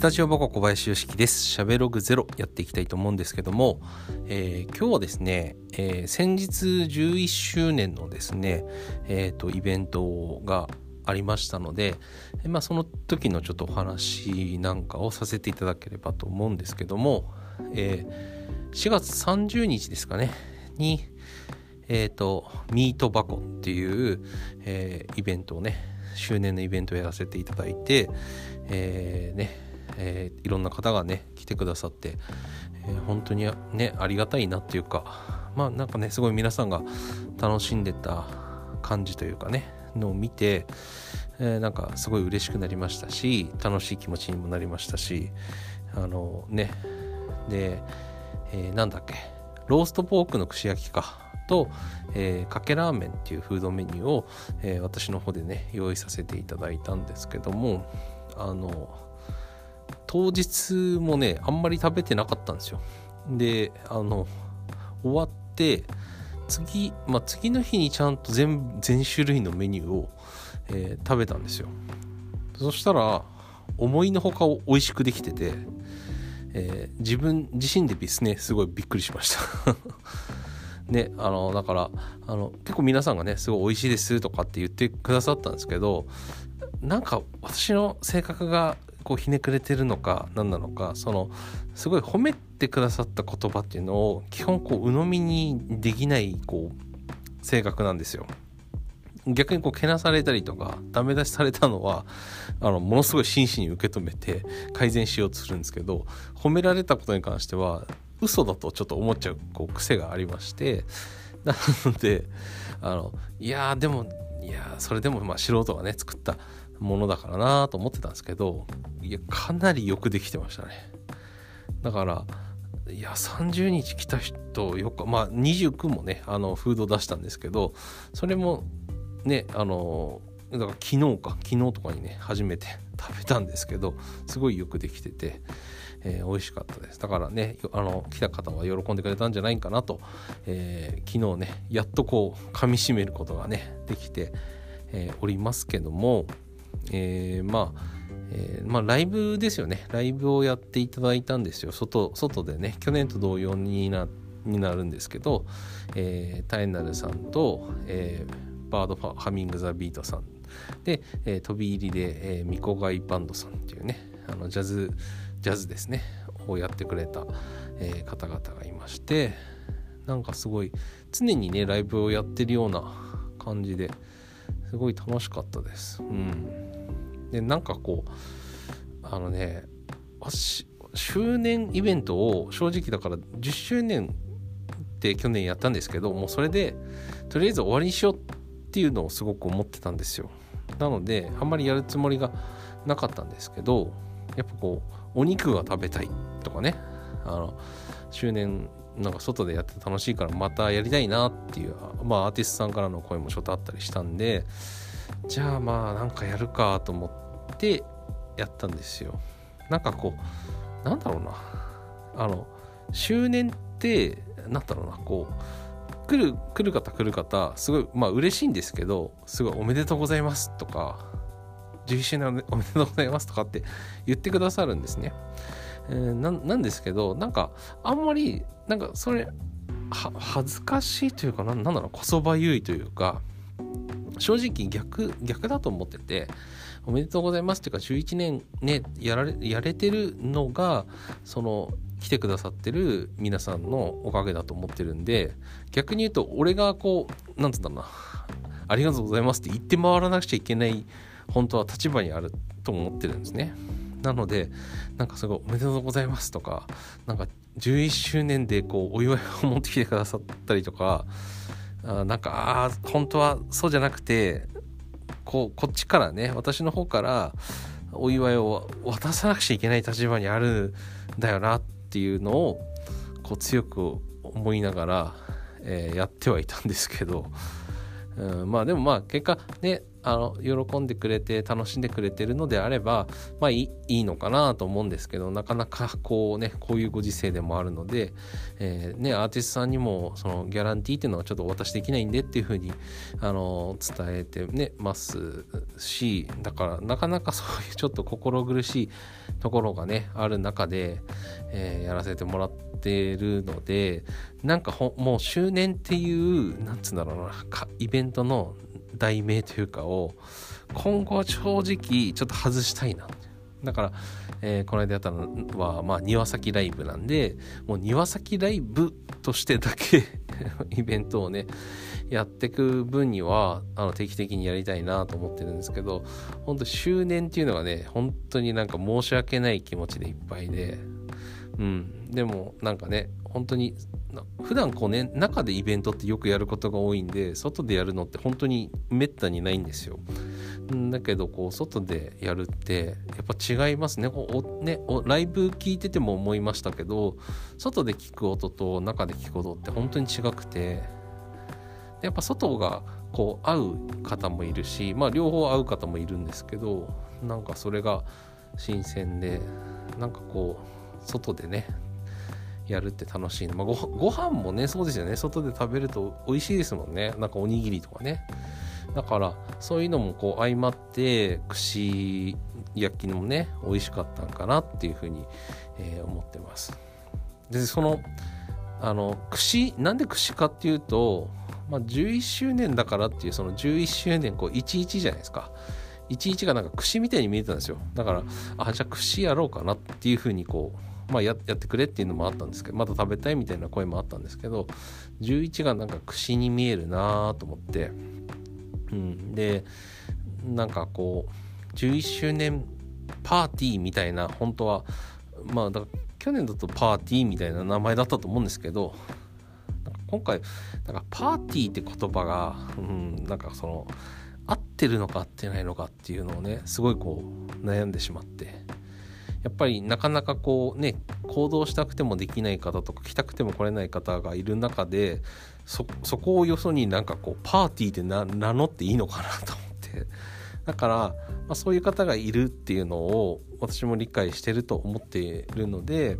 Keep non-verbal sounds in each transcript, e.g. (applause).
スタジオバコ小林よしきです。しゃべログゼロやっていきたいと思うんですけども、えー、今日はですね、えー、先日11周年のですね、えーと、イベントがありましたので、まあ、その時のちょっとお話なんかをさせていただければと思うんですけども、えー、4月30日ですかねに、えっ、ー、とミートバコっていう、えー、イベントをね周年のイベントをやらせていただいて、えー、ね、えー、いろんな方がね来てくださって、えー、本当にねありがたいなっていうかまあなんかねすごい皆さんが楽しんでた感じというかねのを見て、えー、なんかすごい嬉しくなりましたし楽しい気持ちにもなりましたしあのねで、えー、なんだっけローストポークの串焼きかと、えー、かけラーメンっていうフードメニューを、えー、私の方でね用意させていただいたんですけどもあの当日もねあんまり食べてなかったんですよ。であの終わって次、まあ、次の日にちゃんと全全種類のメニューを、えー、食べたんですよ。そしたら思いのほかを美味しくできてて、えー、自分自身でですねすごいびっくりしました。(laughs) ね、あのだからあの結構皆さんがねすごい美味しいですとかって言ってくださったんですけどなんか私の性格がこうひねくれてるのか何なのかそのすごい褒めてくださった言葉っていうのを基本こう鵜呑みにできないこう性格なんですよ。逆にこうけなされたりとかダメ出しされたのはあのものすごい真摯に受け止めて改善しようとするんですけど褒められたことに関しては嘘だとちょっと思っちゃうこう癖がありましてなのであのいやでもいやそれでもまあ素人がね作ったものだからなと思ってたんですけどいやかなりよくできてましたね。だからいや30日来た人よくまあ29もねあのフード出したんですけどそれもねあのだから昨日か昨日とかにね初めて食べたんですけどすごいよくできててえー、美味しかったです。だからねあの来た方は喜んでくれたんじゃないかなと、えー、昨日ねやっとこう噛みしめることがねできて、えー、おりますけども、えー、まあえー、まあライブですよね。ライブをやっていただいたんですよ。外外でね去年と同様になになるんですけど、えー、タイナルさんと、えー、バードファハミング・ザ・ビートさんで、えー、飛び入りで、えー、ミコガイバンドさんっていうねあのジャズジャズですねをやってくれた、えー、方々がいましてなんかすごい常にねライブをやってるような感じですごい楽しかったです。うん、でなんかこうあのね周年イベントを正直だから10周年って去年やったんですけどもうそれでとりあえず終わりにしようっていうのをすごく思ってたんですよ。なのであんまりやるつもりがなかったんですけどやっぱこうお肉が食べたいとかね。あの周年なんか外でやって楽しいからまたやりたいなっていうまあアーティストさんからの声もちょっとあったりしたんでじゃあまあなんかやるかと思ってやったんですよ。なんかこうなんだろうな。あの周年ってなんだろうな。こう来る来る方来る方すごいまあ嬉しいんですけどすごいおめでとうございますとか11周年おめでとうございますとかって言ってくださるんですね。えー、なんですけどなんかあんまりなんかそれ恥ずかしいというかなんだろうこそばゆいというか正直逆逆だと思ってておめでとうございますっていうか11年ねやられやれてるのがその来てくださってる皆さんのおかげだと思ってるんで逆に言うと俺がこうなんつうんだろうなありがとうございますって言って回らなくちゃいけない本当は立場にあると思ってるんですね。なのでなんかすごい「おめでとうございます」とかなんか11周年でこうお祝いを持ってきてくださったりとかあなんかああ本当はそうじゃなくてこうこっちからね私の方からお祝いを渡さなくちゃいけない立場にあるんだよなっていうのをこう強く思いながら、えー、やってはいたんですけど、うん、まあでもまあ結果ねあの喜んでくれて楽しんでくれてるのであればまあいいのかなと思うんですけどなかなかこうねこういうご時世でもあるので、えー、ね、アーティストさんにもそのギャランティーっていうのはちょっとお渡しできないんでっていうふうにあの伝えて、ね、ますしだからなかなか (laughs) そういうちょっと心苦しいところがねある中で、えー、やらせてもらってるのでなんかもう周年っていうなんつうんだろうなイベントの題名というかを今後は正直ちょっと外したいな。だから、えー、この間やったのは、まあ、庭先ライブなんでもう庭先ライブとしてだけ (laughs) イベントをねやってく分にはあの定期的にやりたいなと思ってるんですけど本当周年っていうのがね本当になんか申し訳ない気持ちでいっぱいで。うんでもなんかね本当に普段こうね中でイベントってよくやることが多いんで外でやるのって本当にめったにないんですよ。だけどこう外でやるってやっぱ違いますねおねライブ聞いてても思いましたけど外で聞く音と中で聞く音って本当に違くてやっぱ外がこう合う方もいるしまあ両方合う方もいるんですけどなんかそれが新鮮でなんかこう外でねやるって楽しいの、まあ、ごご飯もねそうですよね。外で食べると美味しいですもんね。なんかおにぎりとかね。だからそういうのもこう相まって串焼きもね美味しかったんかなっていうふうに、えー、思ってます。でそのあの串なんで串かっていうと、まあ、11周年だからっていうその11周年こう11じゃないですか。11がなんか串みたいに見えてたんですよ。だからあじゃあ串やろうかなっていうふうにこうまあや、やってくれっていうのもあったんですけどまだ食べたいみたいな声もあったんですけど11がなんか串に見えるなと思って、うん、でなんかこう11周年パーティーみたいな本当はまあだ去年だとパーティーみたいな名前だったと思うんですけど今回なんかパーティーって言葉が、うん、なんかその合ってるのか合ってないのかっていうのをねすごいこう悩んでしまって。やっぱりなかなかこうね行動したくてもできない方とか来たくても来れない方がいる中でそこをよそになんかこうパーティーで名乗っていいのかなと思って。だから、まあ、そういう方がいるっていうのを私も理解してると思っているので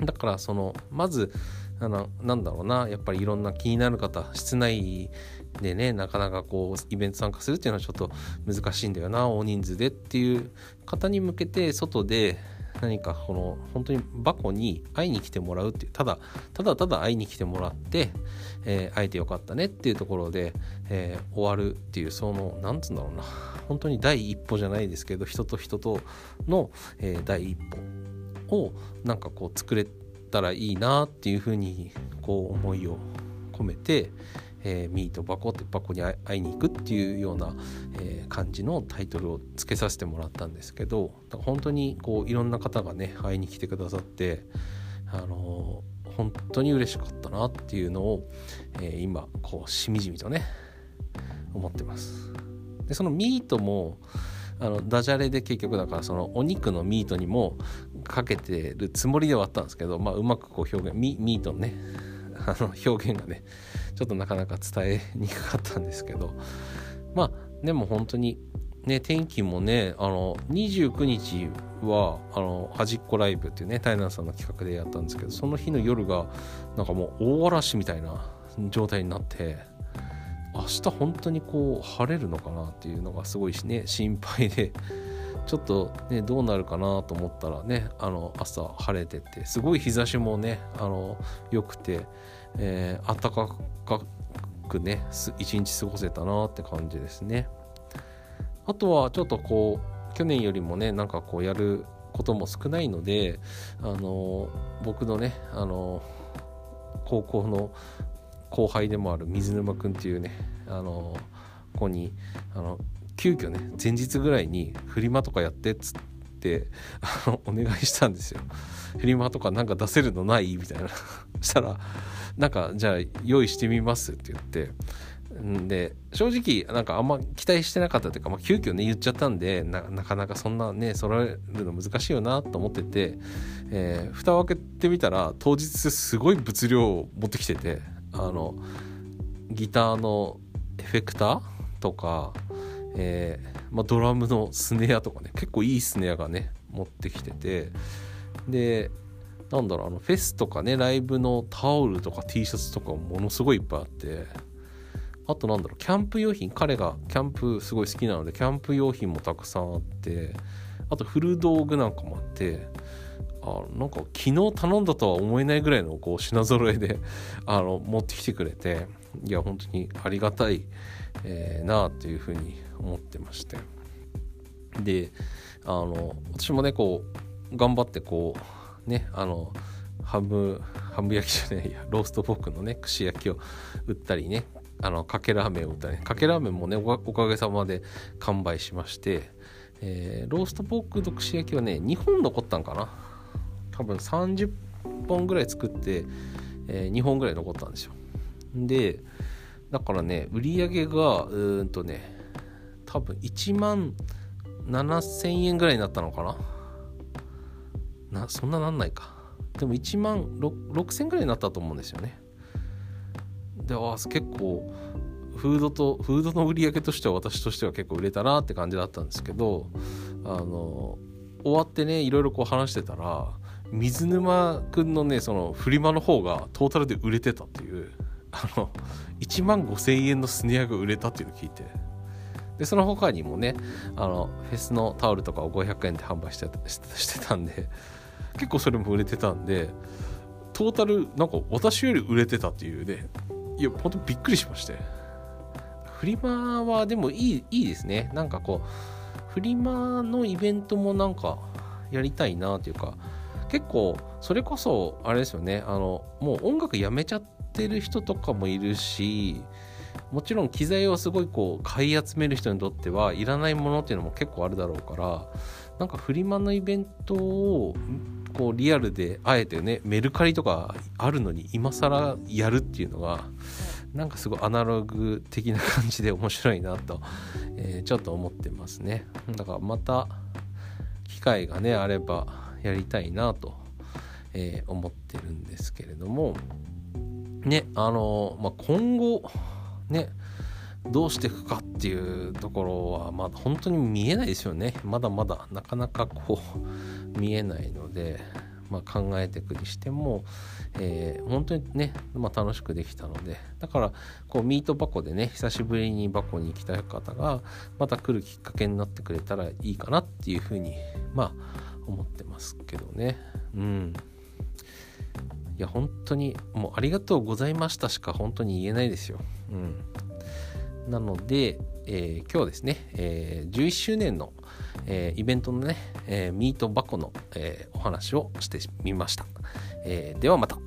だからそのまずあのなんだろうなやっぱりいろんな気になる方室内でねなかなかこうイベント参加するっていうのはちょっと難しいんだよな大人数でっていう方に向けて外で何かこの本当にバコに会いに来てもらうっていうただただただ会いに来てもらって、えー、会えてよかったねっていうところで、えー、終わるっていうその何つうんだろうな本当に第一歩じゃないですけど人と人との、えー、第一歩をなんかこう作れたらいいなっていうふうにこう思いを込めて、えー、ミート箱って箱に会いに行くっていうような、えー、感じのタイトルをつけさせてもらったんですけど本当にこういろんな方がね会いに来てくださってあのー、本当に嬉しかったなっていうのを、え今こうしみじみとね思ってます。でそのミートもあのダジャレで結局だからそのお肉のミートにもかけてるつもりではあったんですけど、まあ、うまくこう表現ミミートのねあの表現がねちょっとなかなか伝えにくかったんですけど。まあでも本当にね天気もねあの29日はあの端っこライブっていうねタイナーさんの企画でやったんですけどその日の夜がなんかもう大嵐みたいな状態になって明日本当にこう晴れるのかなっていうのがすごいしね心配でちょっとねどうなるかなと思ったらねあの朝晴れててすごい日差しもねあの良くて、えー、暖かくね一日過ごせたなって感じですね。あとはちょっとこう去年よりもねなんかこうやることも少ないのであの僕のねあの高校の後輩でもある水沼くんっていうねあの子にあの急遽ね前日ぐらいにフリマとかやってっつってあのお願いしたんですよ。フリマとかなんか出せるのない？みたいな。(laughs) したらなんかじゃあ用意してみますって言って。で正直なんかあんま期待してなかったというか、まあ、急遽ね言っちゃったんでなかなかそんなね揃えるの難しいよなと思ってて、えー、蓋を開けてみたら当日すごい物量を持ってきててあのギターのエフェクターとかえー、まあ、ドラムのスネアとかね結構いいスネアがね持ってきててでなんだろうあのフェスとかねライブのタオルとか T シャツとかものすごいいっぱいあってあとなんだろうキャンプ用品彼がキャンプすごい好きなのでキャンプ用品もたくさんあってあと古道具なんかもあってあなんか昨日頼んだとは思えないぐらいのこう品揃えで (laughs) あの持ってきてくれていや本当にありがたい、えー、なあっていうふうに思ってまして。であの私もねこう頑張ってこうねあのハムハム焼きじゃないやローストポークのね串焼きを売ったりねあのかけラーメンを売ったりかけラーメンもねおかげさまで完売しまして、えー、ローストポークと串焼きはね2本残ったんかな？多分30本ぐらい作って、えー、2本ぐらい残ったんですよ。でだからね売り上げがうんとね多分1万7000円ぐらいになったのかな？なそんななんないか。でも1万6000ぐらいになったと思うんですよね。であ結構フードとフードの売り上げとしては私としては結構売れたなって感じだったんですけどあの終わってねいろいろこう話してたら水沼くんのねそのフリマの方がトータルで売れてたっていうあの1万5,000円のスネアが売れたっていうのを聞いて。でその他にもねあのフェスのタオルとかを500円で販売してしてたんで結構それも売れてたんでトータルなんか私より売れてたっていうねいやほんとびっくりしまして。フリマはでもいいいいですね。なんかこうフリマのイベントもなんかやりたいなというか結構それこそあれですよね。あのもう音楽やめちゃってる人とかもいるしもちろん機材をすごいこう買い集める人にとってはいらないものっていうのも結構あるだろうからなんかフリマのイベントをこうリアルであえてねメルカリとかあるのに今更やるっていうのがなんかすごいアナログ的な感じで面白いなと、えー、ちょっと思ってますね。だからまた機会がねあればやりたいなと、えー、思ってるんですけれどもねあのまあ、今後ねどうしていくかっていうところはまだ本当に見えないですよね。まだまだなかなかこう見えないので、まあ、考えていくにしても、えー、本当にね、まあ、楽しくできたのでだからこうミート箱でね久しぶりに箱に行きたい方がまた来るきっかけになってくれたらいいかなっていうふうにまあ思ってますけどね。うん。いや本当にもうありがとうございましたしか本当に言えないですよ。うん。なので、えー、今日はですね、えー、11周年の、えー、イベントのね、え、ミート箱の、え、お話をしてみました、え、ではまた。